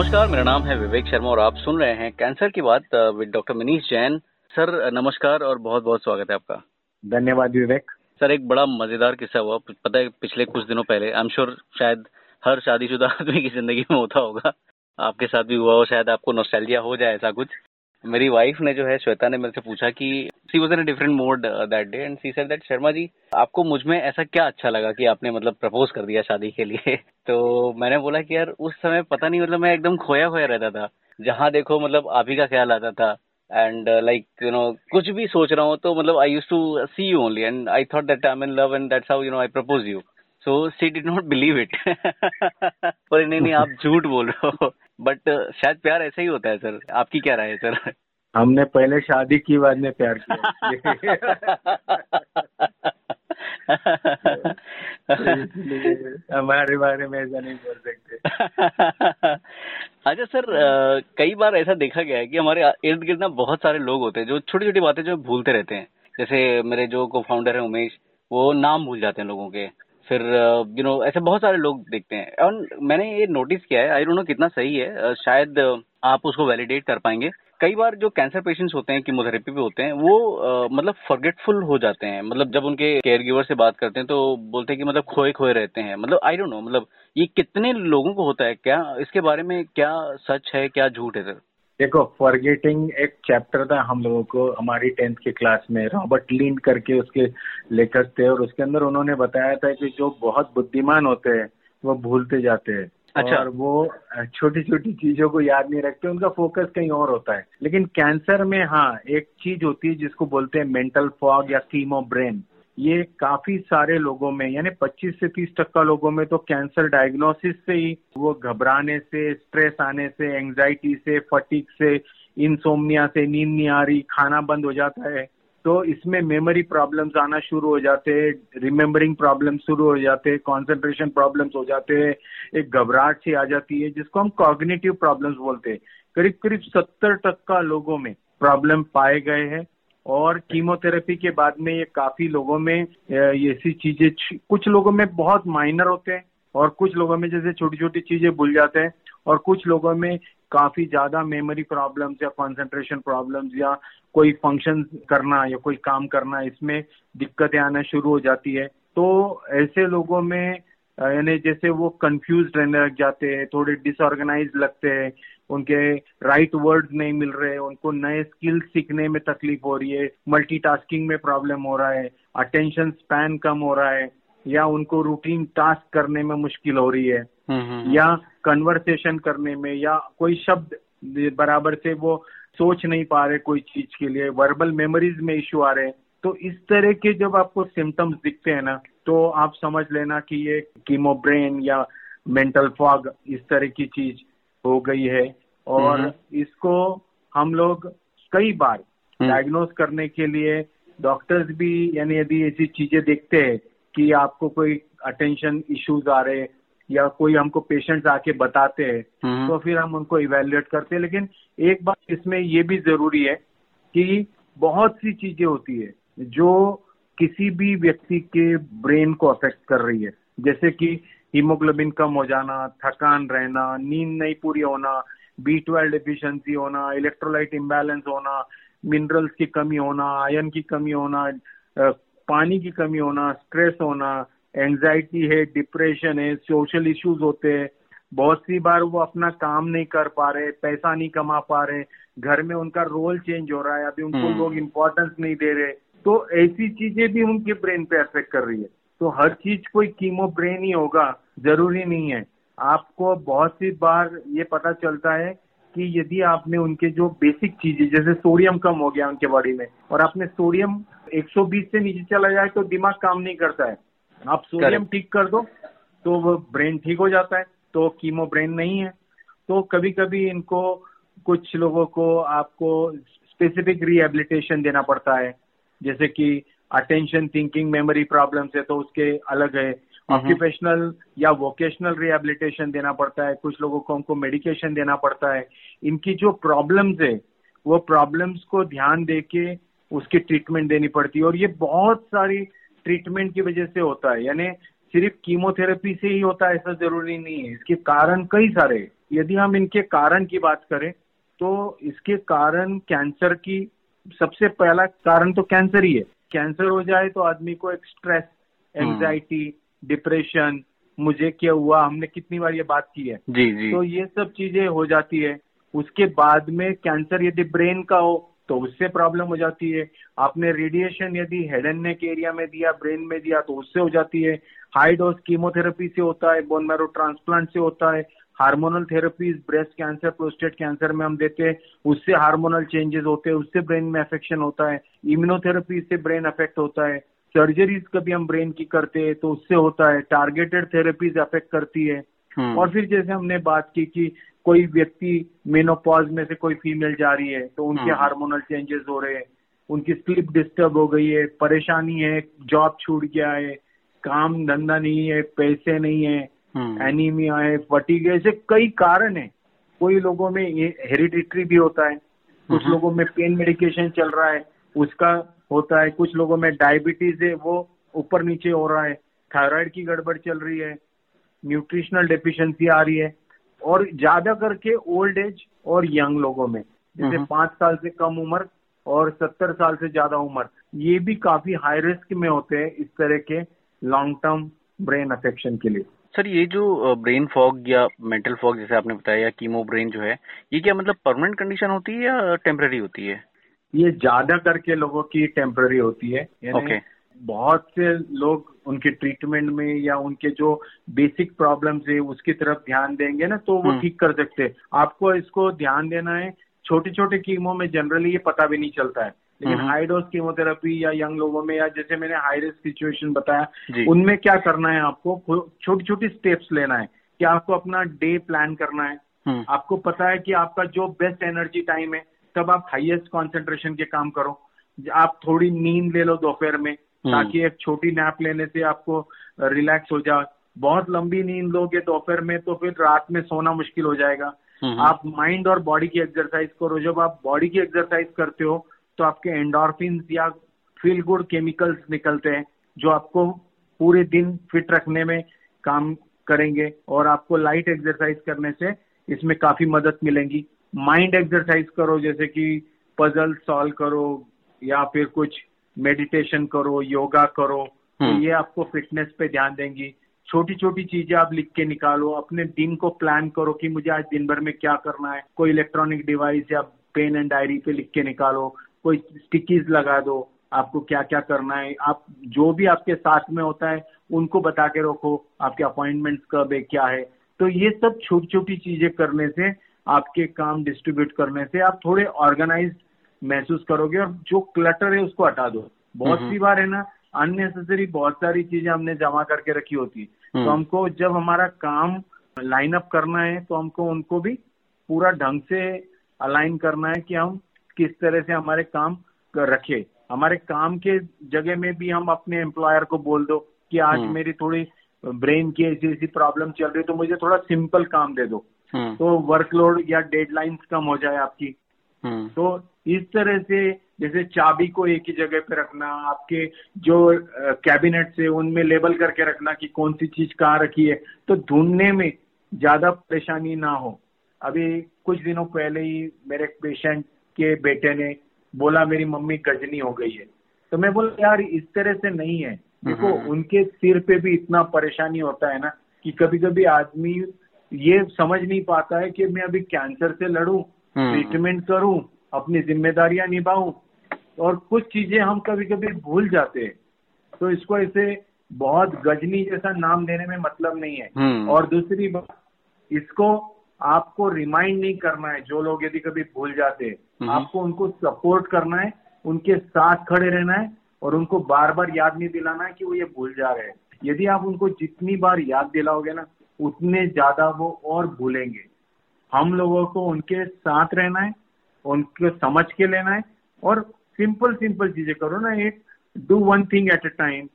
नमस्कार मेरा नाम है विवेक शर्मा और आप सुन रहे हैं कैंसर की बात with doctor Manish Jain. Sir नमस्कार और बहुत बहुत स्वागत है आपका। धन्यवाद विवेक। सर एक बड़ा मज़ेदार किस्सा हुआ। पता है पिछले कुछ दिनों पहले आई एम श्योर शायद हर शादीशुदा आदमी की ज़िंदगी में होता होगा। आपके साथ भी हुआ हो शायद आपको नोस्टैल्जिया हो जाए ऐसा कुछ। मेरी वाइफ ने जो है, श्वेता ने मेरे से पूछा कि she was in different mode that day and she that Sharma ji, आपको मुझमें ऐसा क्या अच्छा लगा कि आपने मतलब प्रपोज कर दिया शादी के लिए? तो मैंने बोला कि, यार, उस समय पता नहीं मतलब मैं एकदम खोया खोया रहता था। जहाँ देखो मतलब आप ही का ख्याल आता था। एंड लाइक यू नो कुछ भी सोच रहा हूँ तो मतलब I use to see you only and I thought that I am in love and that's how you know I propose you so she did not believe it पर नहीं नहीं आप झूठ बोल रहे हो। बट शायद प्यार ऐसा ही होता है सर आपकी क्या राय है सर हमने पहले शादी की बाद में प्यार किया। हमारे बारे में ऐसा नहीं बोल सकते। अच्छा सर कई बार ऐसा देखा गया है कि हमारे इर्द गिर्द ना बहुत सारे लोग होते हैं जो छोटी छोटी बातें जो भूलते रहते हैं। जैसे मेरे जो को फाउंडर है उमेश वो नाम भूल जाते हैं लोगों के। फिर यू नो ऐसे बहुत सारे लोग देखते हैं। और मैंने ये नोटिस किया है आई डोंट नो कितना सही है शायद आप उसको वैलिडेट कर पाएँगे। कई बार जो कैंसर पेशेंट्स होते हैं कीमोथेरेपी पे होते हैं वो आ, मतलब फॉरगेटफुल हो जाते हैं। मतलब जब उनके केयर गिवर से बात करते हैं तो बोलते हैं कि मतलब खोए खोए रहते हैं। मतलब आई डोंट नो मतलब ये कितने लोगों को होता है? क्या इसके बारे में क्या सच है क्या झूठ है? सर देखो फॉरगेटिंग एक चैप्टर था हम लोगों को हमारी टेंथ की क्लास में। रॉबर्ट लीन करके उसके लेखक थे और उसके अंदर उन्होंने बताया था कि जो बहुत बुद्धिमान होते हैं वो भूलते जाते हैं। अच्छा। और वो छोटी छोटी चीज़ों को याद नहीं रखते उनका फोकस कहीं और होता है। लेकिन कैंसर में हाँ एक चीज़ होती है जिसको बोलते हैं मेंटल फॉग या कीमो ब्रेन ये काफ़ी सारे लोगों में, यानी 25 से 30 टक्का लोगों में तो कैंसर डायग्नोसिस से ही वो घबराने से, स्ट्रेस आने से एंजाइटी से फटिक से इंसोमनिया से, नींद नहीं आ रही, खाना बंद हो जाता है तो इसमें मेमोरी प्रॉब्लम्स आना शुरू हो जाते हैं रिमेम्बरिंग प्रॉब्लम शुरू हो जाते हैं कॉन्सेंट्रेशन प्रॉब्लम्स हो जाते हैं, एक घबराहट सी आ जाती है, जिसको हम कॉग्निटिव प्रॉब्लम्स बोलते हैं। करीब करीब सत्तर टक्का लोगों में प्रॉब्लम पाए गए हैं और कीमोथेरेपी के बाद में ये काफ़ी लोगों में ऐसी चीज़ें कुछ लोगों में बहुत माइनर होते हैं और कुछ लोगों में जैसे छोटी छोटी चीज़ें भूल जाते हैं और कुछ लोगों में काफ़ी ज़्यादा मेमोरी प्रॉब्लम्स या कंसंट्रेशन प्रॉब्लम्स या कोई फ़ंक्शन करना या कोई काम करना, इसमें दिक्कतें आना शुरू हो जाती है। तो ऐसे लोगों में यानी जैसे वो कंफ्यूज रहने लग जाते हैं थोड़े डिसऑर्गेनाइज लगते हैं उनके राइट वर्ड्स नहीं मिल रहे उनको नए स्किल्स सीखने में तकलीफ़ हो रही है मल्टीटास्किंग में प्रॉब्लम हो रहा है अटेंशन स्पैन कम हो रहा है या उनको रूटीन टास्क करने में मुश्किल हो रही है हम्म, हम्म, हम्म। या कन्वर्सेशन करने में या कोई शब्द बराबर से वो सोच नहीं पा रहे कोई चीज़ के लिए वर्बल मेमोरीज में इश्यू आ रहे हैं तो इस तरह के जब आपको सिम्टम्स दिखते हैं ना तो आप समझ लेना कि ये कीमोब्रेन या मेंटल फॉग इस तरह की चीज़ हो गई है। और इसको हम लोग कई बार डायग्नोज करने के लिए डॉक्टर्स भी यानी यदि ऐसी चीज़ें देखते हैं कि आपको कोई अटेंशन इश्यूज़ आ रहे या कोई हमको पेशेंट्स आके बताते हैं हम्म। तो फिर हम उनको इवेल्युएट करते हैं। लेकिन एक बात इसमें ये भी ज़रूरी है कि बहुत सी चीज़ें होती है जो किसी भी व्यक्ति के ब्रेन को अफेक्ट कर रही है। जैसे कि हीमोग्लोबिन कम हो जाना थकान रहना नींद नहीं पूरी होना बी ट्वेल्व डिफिशियंसी होना इलेक्ट्रोलाइट इम्बैलेंस होना मिनरल्स की कमी होना आयन की कमी होना पानी की कमी होना स्ट्रेस होना एंजाइटी है डिप्रेशन है सोशल इश्यूज़ होते हैं। बहुत सी बार वो अपना काम नहीं कर पा रहे पैसा नहीं कमा पा रहे घर में उनका रोल चेंज हो रहा है अभी उनको हम्म। लोग इम्पोर्टेंस नहीं दे रहे। तो ऐसी चीज़ें भी उनके ब्रेन पे अफेक्ट कर रही है। तो हर चीज़ कोई कीमो ब्रेन ही होगा ज़रूरी नहीं है। आपको बहुत सी बार ये पता चलता है कि यदि आपने उनके जो बेसिक चीज़ें जैसे सोडियम कम हो गया उनके बॉडी में और आपने सोडियम 120 से नीचे चला जाए तो दिमाग काम नहीं करता है। आप सोडियम ठीक कर दो तो वो ब्रेन ठीक हो जाता है तो कीमो ब्रेन नहीं है। तो कभी कभी इनको कुछ लोगों को आपको स्पेसिफिक रिहेबिलिटेशन देना पड़ता है। जैसे कि अटेंशन थिंकिंग मेमोरी प्रॉब्लम्स है तो उसके अलग है। ऑक्यूपेशनल या वोकेशनल रिहेबिलिटेशन देना पड़ता है। कुछ लोगों को हमको मेडिकेशन देना पड़ता है। इनकी जो प्रॉब्लम्स है वो प्रॉब्लम्स को ध्यान दे के उसकी ट्रीटमेंट देनी पड़ती है। और ये बहुत सारी ट्रीटमेंट की वजह से होता है। यानी सिर्फ़ कीमोथेरेपी से ही होता है ऐसा ज़रूरी नहीं है। इसके कारण कई सारे। यदि हम इनके कारण की बात करें तो इसके कारण कैंसर की सबसे पहला कारण तो कैंसर ही है। कैंसर हो जाए तो आदमी को एक स्ट्रेस एंजाइटी डिप्रेशन मुझे क्या हुआ हमने कितनी बार ये बात की है। जी जी। तो ये सब चीज़ें हो जाती है। उसके बाद में कैंसर यदि ब्रेन का हो तो उससे प्रॉब्लम हो जाती है। आपने रेडिएशन यदि हेड एंड नेक एरिया में दिया ब्रेन में दिया तो उससे हो जाती है। हाई डोज कीमोथेरेपी से होता है बोन मैरो ट्रांसप्लांट से होता है। Hormonal therapies breast cancer prostate cancer में हम देते हैं उससे हार्मोनल चेंजेस होते हैं उससे ब्रेन में अफेक्शन होता है इम्यूनोथेरेपी से ब्रेन अफेक्ट होता है सर्जरीज कभी हम ब्रेन की करते हैं तो उससे होता है टारगेटेड थेरेपीज अफेक्ट करती है हम्म। और फिर जैसे हमने बात की कि कोई व्यक्ति मेनोपॉज में से कोई फीमेल जा रही है तो उनके हम्म। हार्मोनल चेंजेस हो रहे हैं उनकी स्लीप डिस्टर्ब हो गई है परेशानी है जॉब छूट गया है काम धंधा नहीं है पैसे नहीं है। एनीमिया है फटीग है ऐसे कई कारण है कोई लोगों में हेरिडिटरी भी होता है कुछ हम्म। लोगों में पेन मेडिकेशन चल रहा है उसका होता है कुछ लोगों में डायबिटीज़ है वो ऊपर नीचे हो रहा है थायराइड की गड़बड़ चल रही है न्यूट्रिशनल डेफिशिएंसी आ रही है और ज़्यादा करके ओल्ड एज और यंग लोगों में जैसे हम्म। पाँच साल से कम उम्र और सत्तर साल से ज़्यादा उम्र ये भी काफ़ी हाई रिस्क में होते हैं इस तरह के लॉन्ग टर्म ब्रेन अफेक्शन के लिए सर ये जो ब्रेन फॉग या मेंटल फॉग जैसे आपने बताया या कीमो ब्रेन जो है ये क्या मतलब परमानेंट कंडीशन होती है या टेम्पररी होती है ये ज़्यादा करके लोगों की टेम्पररी होती है यानी Okay. बहुत से लोग उनके ट्रीटमेंट में या उनके जो बेसिक प्रॉब्लम्स है उसकी तरफ़ ध्यान देंगे ना तो वो हम्म। ठीक कर सकते हैं आपको इसको ध्यान देना है छोटे छोटे कीमो में जनरली ये पता भी नहीं चलता है लेकिन। हाई डोज कीमोथेरेपी या यंग लोगों में या जैसे मैंने हाई रिस्क सिचुएशन बताया उनमें क्या करना है आपको? छोटी छोटी स्टेप्स लेना है कि आपको अपना डे प्लान करना है। हम्म, आपको पता है कि आपका जो बेस्ट एनर्जी टाइम है तब आप हाईएस्ट कंसंट्रेशन के काम करो। आप थोड़ी नींद ले लो दोपहर में हम्म। ताकि एक छोटी नैप लेने से आपको रिलैक्स हो जाए। बहुत लंबी नींद लोगे दोपहर में तो फिर रात में सोना मुश्किल हो जाएगा। हम्म, आप माइंड और बॉडी की एक्सरसाइज करो। जब आप बॉडी की एक्सरसाइज करते हो तो आपके एंडोर्फिन या फील गुड केमिकल्स निकलते हैं जो आपको पूरे दिन फिट रखने में काम करेंगे और आपको लाइट एक्सरसाइज करने से इसमें काफ़ी मदद मिलेंगी। माइंड एक्सरसाइज करो जैसे कि पजल सॉल्व करो या फिर कुछ मेडिटेशन करो योगा करो तो हम्म। ये आपको फिटनेस पे ध्यान देंगी। छोटी छोटी चीज़ें आप लिख के निकालो अपने दिन को प्लान करो कि मुझे आज दिन भर में क्या करना है। कोई इलेक्ट्रॉनिक डिवाइस या पेन एंड डायरी पे लिख के निकालो। कोई स्टिकीज लगा दो आपको क्या क्या करना है आप जो भी आपके साथ में होता है उनको बता के रखो आपके अपॉइंटमेंट्स कब है क्या है तो ये सब छोटी छोटी चीज़ें करने से आपके काम डिस्ट्रीब्यूट करने से आप थोड़े ऑर्गेनाइज महसूस करोगे और जो क्लटर है उसको हटा दो बहुत। सी बार है ना अननेसेसरी बहुत सारी चीज़ें हमने जमा करके रखी होती है तो हम्म। हमको जब हमारा काम लाइन अप करना है तो हमको उनको भी पूरा ढंग से अलाइन करना है कि हम किस तरह से हमारे काम रखे। हमारे काम के जगह में भी हम अपने एम्प्लॉयर को बोल दो कि आज हम्म। मेरी थोड़ी ब्रेन की ऐसी ऐसी प्रॉब्लम चल रही है तो मुझे थोड़ा सिंपल काम दे दो। हम्म, तो वर्कलोड या डेडलाइंस कम हो जाए आपकी। हम्म, तो इस तरह से जैसे चाबी को एक ही जगह पे रखना आपके जो कैबिनेट से उनमें लेबल करके रखना कि कौन सी चीज़ कहाँ रखी है तो ढूँढने में ज़्यादा परेशानी ना हो। अभी कुछ दिनों पहले ही मेरे पेशेंट के बेटे ने बोला मेरी मम्मी गजनी हो गई है तो मैं बोला यार इस तरह से नहीं है देखो हम्म। उनके सिर पे भी इतना परेशानी होता है ना कि कभी कभी आदमी ये समझ नहीं पाता है कि मैं अभी कैंसर से लड़ूं हम्म। ट्रीटमेंट करूँ अपनी जिम्मेदारियाँ निभाऊं और कुछ चीज़ें हम कभी कभी भूल जाते हैं तो इसको ऐसे बहुत गजनी जैसा नाम देने में मतलब नहीं है हम्म। और दूसरी बात इसको आपको रिमाइंड नहीं करना है जो लोग यदि कभी भूल जाते हैं हम्म। आपको उनको सपोर्ट करना है उनके साथ खड़े रहना है और उनको बार बार याद नहीं दिलाना है कि वो ये भूल जा रहे हैं। यदि आप उनको जितनी बार याद दिलाओगे ना उतने ज़्यादा वो और भूलेंगे। हम लोगों को उनके साथ रहना है उनको समझ के लेना है और सिंपल सिंपल चीज़ें करो ना एक do one thing at a time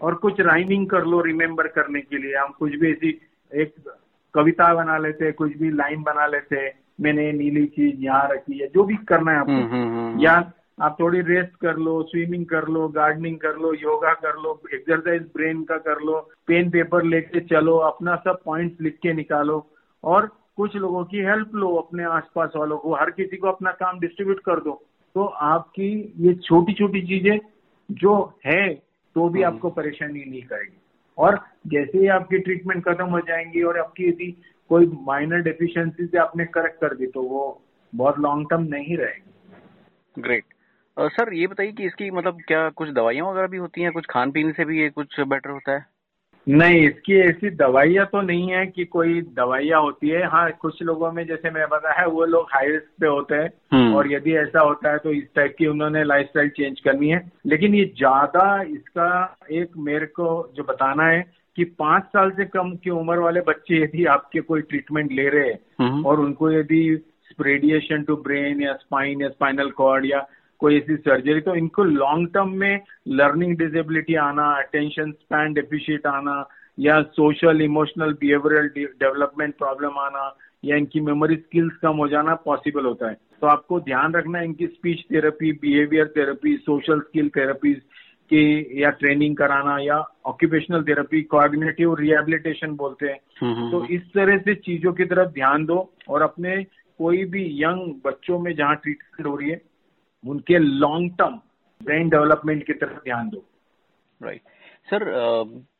और कुछ राइमिंग कर लो रिमेम्बर करने के लिए। हम कुछ भी ऐसी एक कविता बना लेते हैं कुछ भी लाइन बना लेते हैं मैंने नीली चीज़ यहाँ रखी है जो भी करना है हम्म, आपको हम्म, हम्म, या आप थोड़ी रेस्ट कर लो स्विमिंग कर लो गार्डनिंग कर लो योगा कर लो एक्सरसाइज ब्रेन का कर लो पेन पेपर लेके चलो अपना सब पॉइंट्स लिख के निकालो। और कुछ लोगों की हेल्प लो अपने आसपास वालों को हर किसी को अपना काम डिस्ट्रीब्यूट कर दो। तो आपकी ये छोटी छोटी चीज़ें जो है तो भी हम्म। आपको परेशानी नहीं करेगी। और जैसे ही आपकी ट्रीटमेंट खत्म हो जाएँगी और आपकी यदि कोई माइनर डेफिशिएंसी से आपने करेक्ट कर दी तो वो बहुत लॉन्ग टर्म नहीं रहेगी। ग्रेट सर ये बताइए कि इसकी मतलब क्या कुछ दवाइयाँ वगैरह भी होती हैं? कुछ खान पीन से भी ये कुछ बेटर होता है? नहीं इसकी ऐसी दवाइयाँ तो नहीं है कि कोई दवाइयाँ होती है हाँ कुछ लोगों में जैसे मैं बताया वो लोग हाई रिस्क पे होते हैं हम्म। और यदि ऐसा होता है तो इस टाइप की उन्होंने लाइफस्टाइल चेंज करनी है लेकिन ये ज़्यादा इसका एक मेरे को जो बताना है कि पाँच साल से कम की उम्र वाले बच्चे यदि आपके कोई ट्रीटमेंट ले रहे हैं हम्म। और उनको यदि रेडिएशन टू ब्रेन या स्पाइन या स्पाइनल कॉर्ड या कोई ऐसी सर्जरी तो इनको लॉन्ग टर्म में लर्निंग डिसेबिलिटी आना अटेंशन स्पैन डेफिशिएट आना या social emotional behavioural development problem आना या इनकी मेमोरी स्किल्स कम हो जाना पॉसिबल होता है। तो आपको ध्यान रखना है इनकी speech therapy behaviour therapy social skill therapies की या ट्रेनिंग कराना या ऑक्यूपेशनल थेरेपी कोऑर्डिनेटिव रिहेबिलिटेशन बोलते हैं। हम्म, तो इस तरह से चीज़ों की तरफ़ ध्यान दो और अपने कोई भी यंग बच्चों में जहाँ ट्रीटमेंट हो रही है उनके लॉन्ग टर्म ब्रेन डेवलपमेंट की तरफ़ ध्यान दो। राइट सर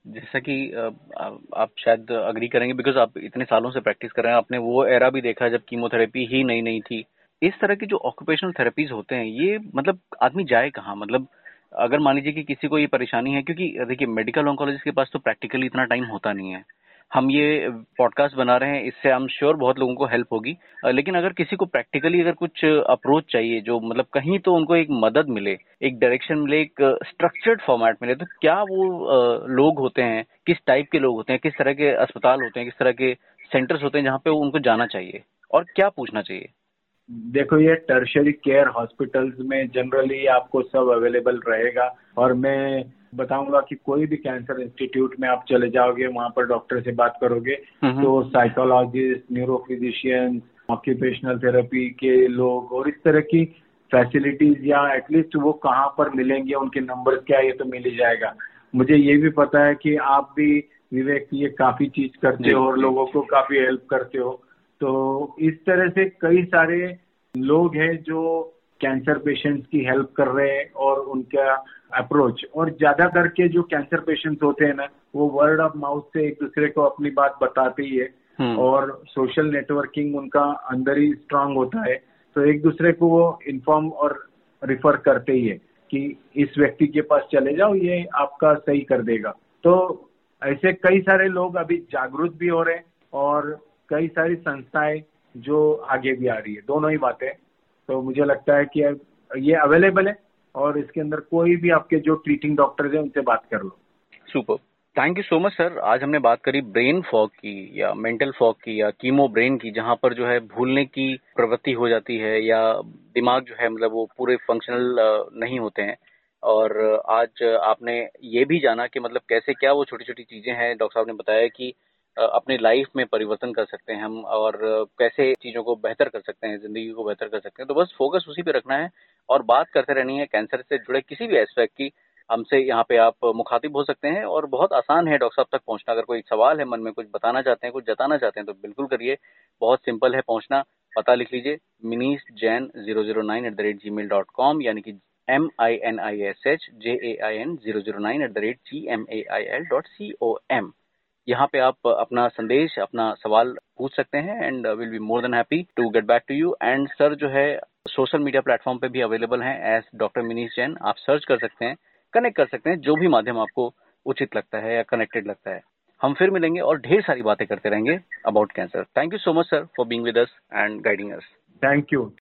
जैसा कि आप शायद अग्री करेंगे बिकॉज़ आप इतने सालों से प्रैक्टिस कर रहे हैं, आपने वो एरा भी देखा जब कीमोथेरेपी ही नई नई थी। इस तरह की जो ऑक्यूपेशनल थेरेपीज होते हैं, ये मतलब आदमी जाए कहाँ? मतलब अगर मान लीजिए कि किसी को ये परेशानी है, क्योंकि देखिए मेडिकल ऑन्कोलॉजिस्ट के पास तो प्रैक्टिकली इतना टाइम होता नहीं है। हम ये पॉडकास्ट बना रहे हैं, इससे आई एम श्योर बहुत लोगों को हेल्प होगी। लेकिन अगर किसी को प्रैक्टिकली अगर कुछ अप्रोच चाहिए, जो मतलब कहीं तो उनको एक मदद मिले, एक डायरेक्शन मिले, एक स्ट्रक्चर्ड फॉर्मेट मिले तो क्या वो लोग होते हैं, किस टाइप के लोग होते हैं, किस तरह के अस्पताल होते हैं, किस तरह के सेंटर्स होते हैं, जहाँ पे उनको जाना चाहिए? और क्या पूछना चाहिए? देखो ये टर्शरी केयर हॉस्पिटल्स में जनरली आपको सब अवेलेबल रहेगा। और मैं बताऊँगा कि कोई भी कैंसर इंस्टीट्यूट में आप चले जाओगे वहाँ पर डॉक्टर से बात करोगे। तो साइकोलॉजिस्ट न्यूरोफिजिशियंस ऑक्यूपेशनल थेरेपी के लोग और इस तरह की फैसिलिटीज़ या एटलीस्ट वो कहाँ पर मिलेंगे उनके नंबर क्या ये तो मिल ही जाएगा। मुझे ये भी पता है कि आप भी विवेक ये काफ़ी चीज़ करते हो और लोगों को काफ़ी हेल्प करते हो। तो इस तरह से कई सारे लोग हैं जो कैंसर पेशेंट्स की हेल्प कर रहे हैं और उनका अप्रोच। और ज़्यादा करके जो कैंसर पेशेंट्स होते हैं ना वो वर्ड ऑफ़ माउथ से एक दूसरे को अपनी बात बताते ही है। हम्म। और सोशल नेटवर्किंग उनका अंदर ही स्ट्रांग होता है। तो एक दूसरे को वो इन्फॉर्म और रिफर करते ही है कि इस व्यक्ति के पास चले जाओ ये आपका सही कर देगा। तो ऐसे कई सारे लोग अभी जागरूक भी हो रहे हैं और कई सारी संस्थाएँ जो आगे भी आ रही है। दोनों ही बातें। तो मुझे लगता है कि ये अवेलेबल है और इसके अंदर कोई भी आपके जो ट्रीटिंग डॉक्टर्स हैं, उनसे बात कर लो। Super thank you so much sir आज हमने बात करी ब्रेन फॉग की या मेंटल फॉग की या कीमो ब्रेन की, जहाँ पर जो है भूलने की प्रवृत्ति हो जाती है या दिमाग जो है मतलब वो पूरे फंक्शनल नहीं होते हैं। और आज आपने ये भी जाना कि मतलब कैसे क्या वो छोटी छोटी चीज़ें हैं। डॉक्टर साहब ने बताया कि अपने लाइफ में परिवर्तन कर सकते हैं हम और कैसे चीज़ों को बेहतर कर सकते हैं, ज़िंदगी को बेहतर कर सकते हैं। तो बस फोकस उसी पे रखना है और बात करते रहनी है कैंसर से जुड़े किसी भी एस्पेक्ट की। हमसे यहाँ पे आप मुखातिब हो सकते हैं और बहुत आसान है डॉक्टर साहब तक पहुँचना। अगर कोई सवाल है मन में, कुछ बताना चाहते हैं, कुछ जताना चाहते हैं तो बिल्कुल करिए। बहुत सिंपल है पहुँचना। पता लिख लीजिए Manish Jain zero zero nine eight the rate gmail dot com यानी कि M I N I S H J A I N zero zero nine eight the rate G M A I L dot C O M यहाँ पे आप अपना संदेश, अपना सवाल पूछ सकते हैं and will be more than happy to get back to you and sir जो है सोशल मीडिया प्लेटफॉर्म पे भी अवेलेबल हैं एज डॉक्टर मिनीश जैन आप सर्च कर सकते हैं कनेक्ट कर सकते हैं, जो भी माध्यम आपको उचित लगता है या कनेक्टेड लगता है। हम फिर मिलेंगे और ढेर सारी बातें करते रहेंगे about cancer thank you so much sir for being with us and guiding us thank you